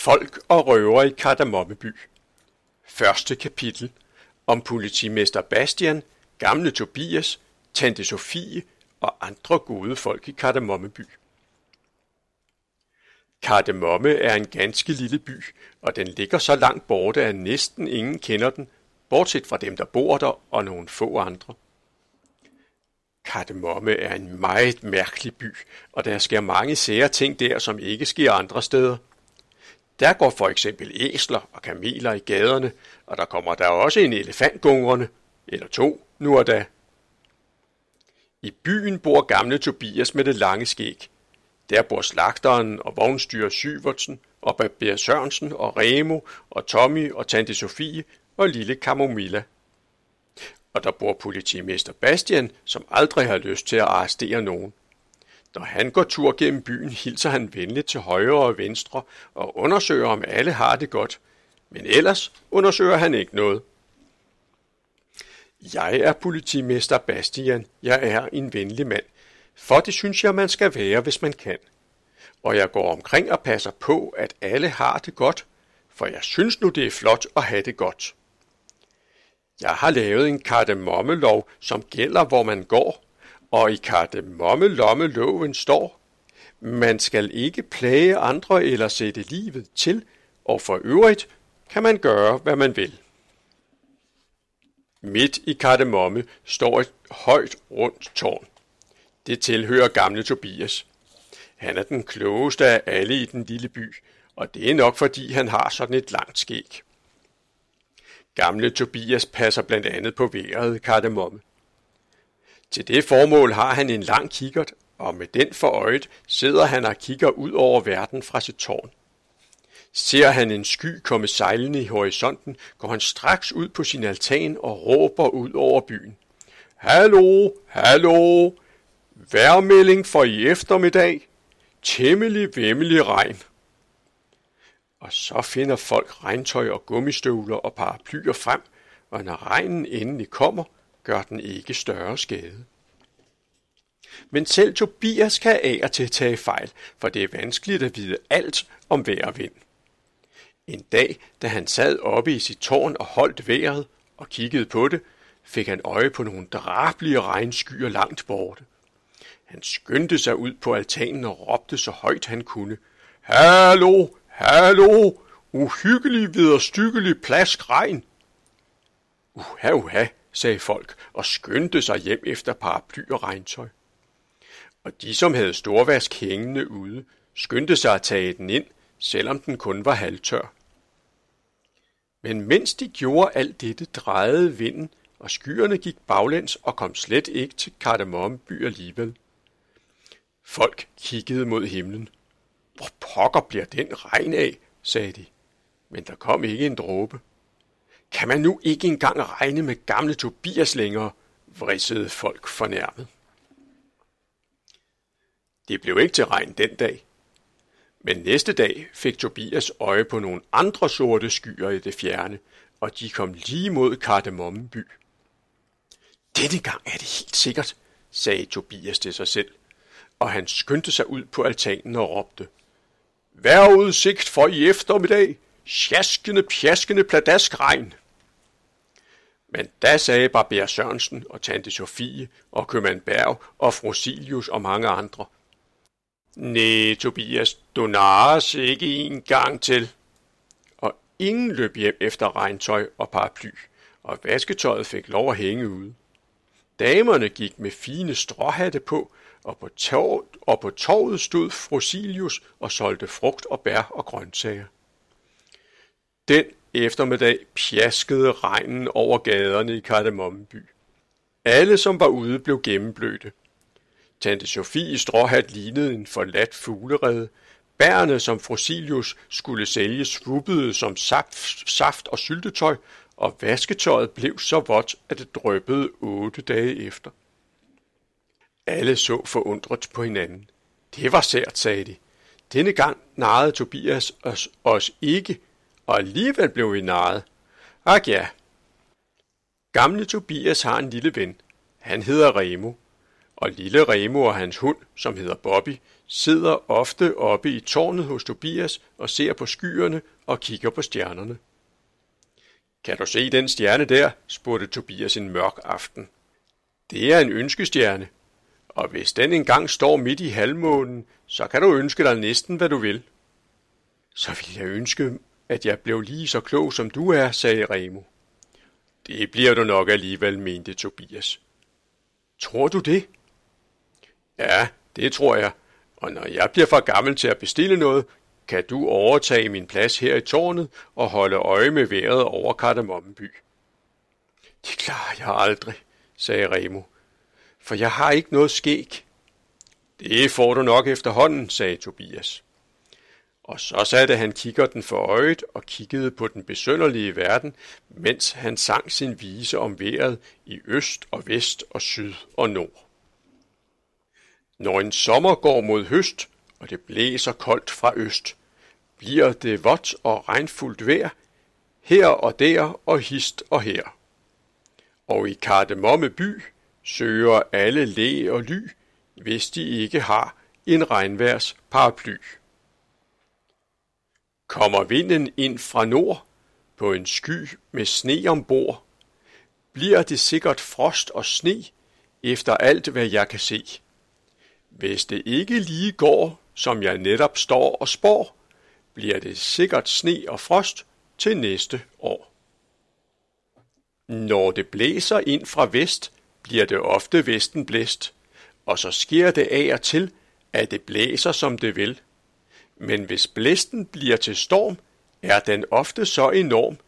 Folk og røver i Kardemommeby. Første kapitel om politimester Bastian, gamle Tobias, tante Sofie og andre gode folk i Kardemommeby. Kardemomme er en ganske lille by, og den ligger så langt borte, at næsten ingen kender den, bortset fra dem, der bor der og nogle få andre. Kardemomme er en meget mærkelig by, og der sker mange sære ting der, som ikke sker andre steder. Der går for eksempel æsler og kameler i gaderne, og der kommer der også en elefant gungrende, eller to, nu og da. I byen bor gamle Tobias med det lange skæg. Der bor slagteren og vognstyrer Syvertsen og Barber Sørensen og Remo og Tommy og tante Sofie og lille Kamomilla. Og der bor politimester Bastian, som aldrig har lyst til at arrestere nogen. Når han går tur gennem byen, hilser han venligt til højre og venstre og undersøger, om alle har det godt. Men ellers undersøger han ikke noget. Jeg er politimester Bastian. Jeg er en venlig mand. For det synes jeg, man skal være, hvis man kan. Og jeg går omkring og passer på, at alle har det godt, for jeg synes nu, det er flot at have det godt. Jeg har lavet en kardemommelov, som gælder, hvor man går, og i loven står, man skal ikke plage andre eller sætte livet til, og for øvrigt kan man gøre, hvad man vil. Midt i kardemomme står et højt rundt tårn. Det tilhører gamle Tobias. Han er den klogeste af alle i den lille by, og det er nok fordi han har sådan et langt skæg. Gamle Tobias passer blandt andet på vejret kardemomme. Til det formål har han en lang kikkert, og med den for øjet sidder han og kigger ud over verden fra sit tårn. Ser han en sky komme sejlende i horisonten, går han straks ud på sin altan og råber ud over byen. Hallo, hallo, værmelding for i eftermiddag, temmelig vemmelig regn. Og så finder folk regntøj og gummistøvler og paraplyer frem, og når regnen endelig kommer, gør den ikke større skade. Men selv Tobias kan af og til tage fejl, for det er vanskeligt at vide alt om vejr og vind. En dag, da han sad oppe i sit tårn og holdt vejret og kiggede på det, fik han øje på nogle drablige regnskyer langt borte. Han skyndte sig ud på altanen og råbte så højt han kunne. Hallo, hallo, uhyggelig vederstyggelig plask regn. Uha, uha, sagde folk og skyndte sig hjem efter paraply og regntøj. Og de, som havde storvask hængende ude, skyndte sig at tage den ind, selvom den kun var halvtør. Men mens de gjorde alt dette, drejede vinden, og skyerne gik baglæns og kom slet ikke til Kardemommeby alligevel. Folk kiggede mod himlen. Hvor pokker bliver den regn af, sagde de. Men der kom ikke en dråbe. Kan man nu ikke engang regne med gamle Tobias længere, vridsede folk fornærmet. Det blev ikke til regn den dag. Men næste dag fik Tobias øje på nogle andre sorte skyer i det fjerne, og de kom lige mod Kardemommeby. Denne gang er det helt sikkert, sagde Tobias til sig selv, og han skyndte sig ud på altanen og råbte. udsigt for i eftermiddag, sjaskende, pjaskende pladask regn. Men da sagde Barber Sørensen og tante Sofie og købmand Berg og Frosilius og mange andre. Nej, Tobias, du nares ikke en gang til. Og ingen løb hjem efter regntøj og paraply, og vasketøjet fik lov at hænge ude. Damerne gik med fine stråhatte på, og på, torvet, og på torvet stod Frosilius og solgte frugt og bær og grøntsager. Den eftermiddag pjaskede regnen over gaderne i Kardemommeby. Alle, som var ude, blev gennemblødte. Tante Sofie i stråhat lignede en forladt fuglerede. Bærene, som Frosilius skulle sælge, svuppede som saft, saft og syltetøj, og vasketøjet blev så vådt, at det drøbbede otte dage efter. Alle så forundret på hinanden. Det var sært, sagde de. Denne gang narrede Tobias os, os ikke, og alligevel blev vi narret. Ak ja. Gamle Tobias har en lille ven. Han hedder Remo. Og lille Remo og hans hund, som hedder Bobby, sidder ofte oppe i tårnet hos Tobias og ser på skyerne og kigger på stjernerne. Kan du se den stjerne der? spurgte Tobias en mørk aften. Det er en ønskestjerne, og hvis den engang står midt i halvmånen, så kan du ønske dig næsten, hvad du vil. Så vil jeg ønske, at jeg blev lige så klog som du er, sagde Remo. Det bliver du nok alligevel, mente Tobias. Tror du det? Ja, det tror jeg, og når jeg bliver for gammel til at bestille noget, kan du overtage min plads her i tårnet og holde øje med vejret over Kardemommeby. Det klarer jeg aldrig, sagde Remo, for jeg har ikke noget skæg. Det får du nok efterhånden, sagde Tobias. Og så satte han kikkerten for øjet og kiggede på den besønderlige verden, mens han sang sin vise om vejret i øst og vest og syd og nord. Når en sommer går mod høst, og det blæser koldt fra øst, bliver det vådt og regnfuldt vejr, her og der og hist og her. Og i Kardemomme by søger alle læ og ly, hvis de ikke har en regnværs paraply. Kommer vinden ind fra nord på en sky med sne ombord, bliver det sikkert frost og sne efter alt, hvad jeg kan se. Hvis det ikke lige går, som jeg netop står og spår, bliver det sikkert sne og frost til næste år. Når det blæser ind fra vest, bliver det ofte vesten blæst, og så sker det af og til, at det blæser som det vil. Men hvis blæsten bliver til storm, er den ofte så enorm,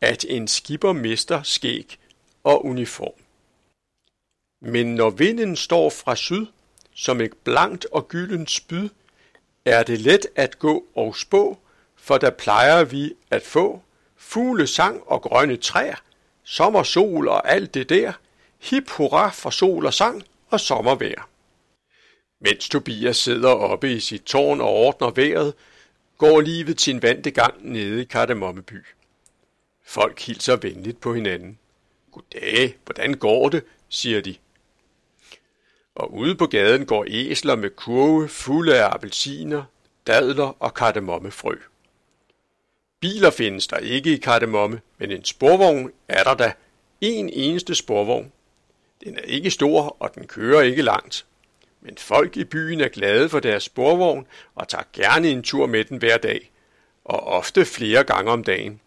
at en skipper mister skæg og uniform. Men når vinden står fra syd, som et blankt og gyldent spyd, er det let at gå og spå, for der plejer vi at få fugle sang og grønne træer, sommer sol og alt det der, hip hurra for sol og sang og sommervejr. Mens Tobias sidder oppe i sit tårn og ordner vejret, går livet sin vante gang nede i Kardemommeby. Folk hilser venligt på hinanden. Goddag, hvordan går det, siger de og ude på gaden går æsler med kurve fulde af appelsiner, dadler og kardemommefrø. Biler findes der ikke i kardemomme, men en sporvogn er der da. En eneste sporvogn. Den er ikke stor, og den kører ikke langt. Men folk i byen er glade for deres sporvogn og tager gerne en tur med den hver dag, og ofte flere gange om dagen.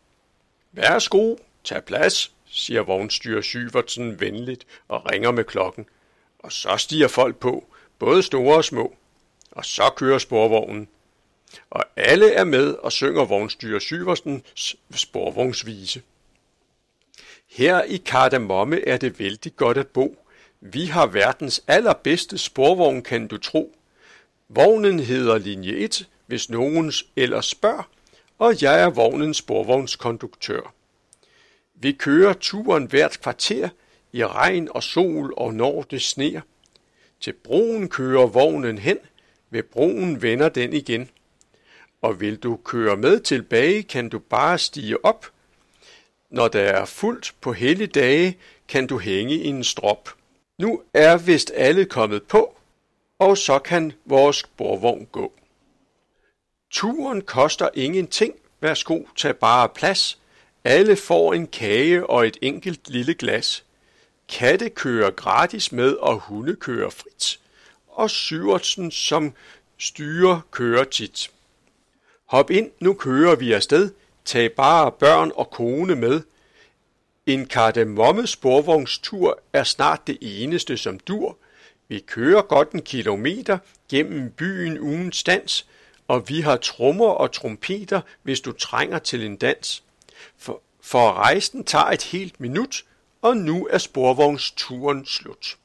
Værsgo, tag plads, siger vognstyrer Syvertsen venligt og ringer med klokken, og så stiger folk på, både store og små, og så kører sporvognen. Og alle er med og synger vognstyrer Syversens sporvognsvise. Her i Kardamomme er det vældig godt at bo. Vi har verdens allerbedste sporvogn, kan du tro. Vognen hedder linje 1, hvis nogen ellers spørger, og jeg er vognens sporvognskonduktør. Vi kører turen hvert kvarter, i regn og sol og når det sner. Til broen kører vognen hen, ved broen vender den igen. Og vil du køre med tilbage, kan du bare stige op. Når der er fuldt på hele dage, kan du hænge i en strop. Nu er vist alle kommet på, og så kan vores sporvogn gå. Turen koster ingenting. Værsgo, tag bare plads. Alle får en kage og et enkelt lille glas. Katte kører gratis med, og hunde kører frit. Og Syvertsen, som styrer, kører tit. Hop ind, nu kører vi afsted. Tag bare børn og kone med. En kardemomme sporvognstur er snart det eneste som dur. Vi kører godt en kilometer gennem byen uden stands, og vi har trommer og trompeter, hvis du trænger til en dans. For, for rejsen tager et helt minut, og nu er sporvognsturen slut.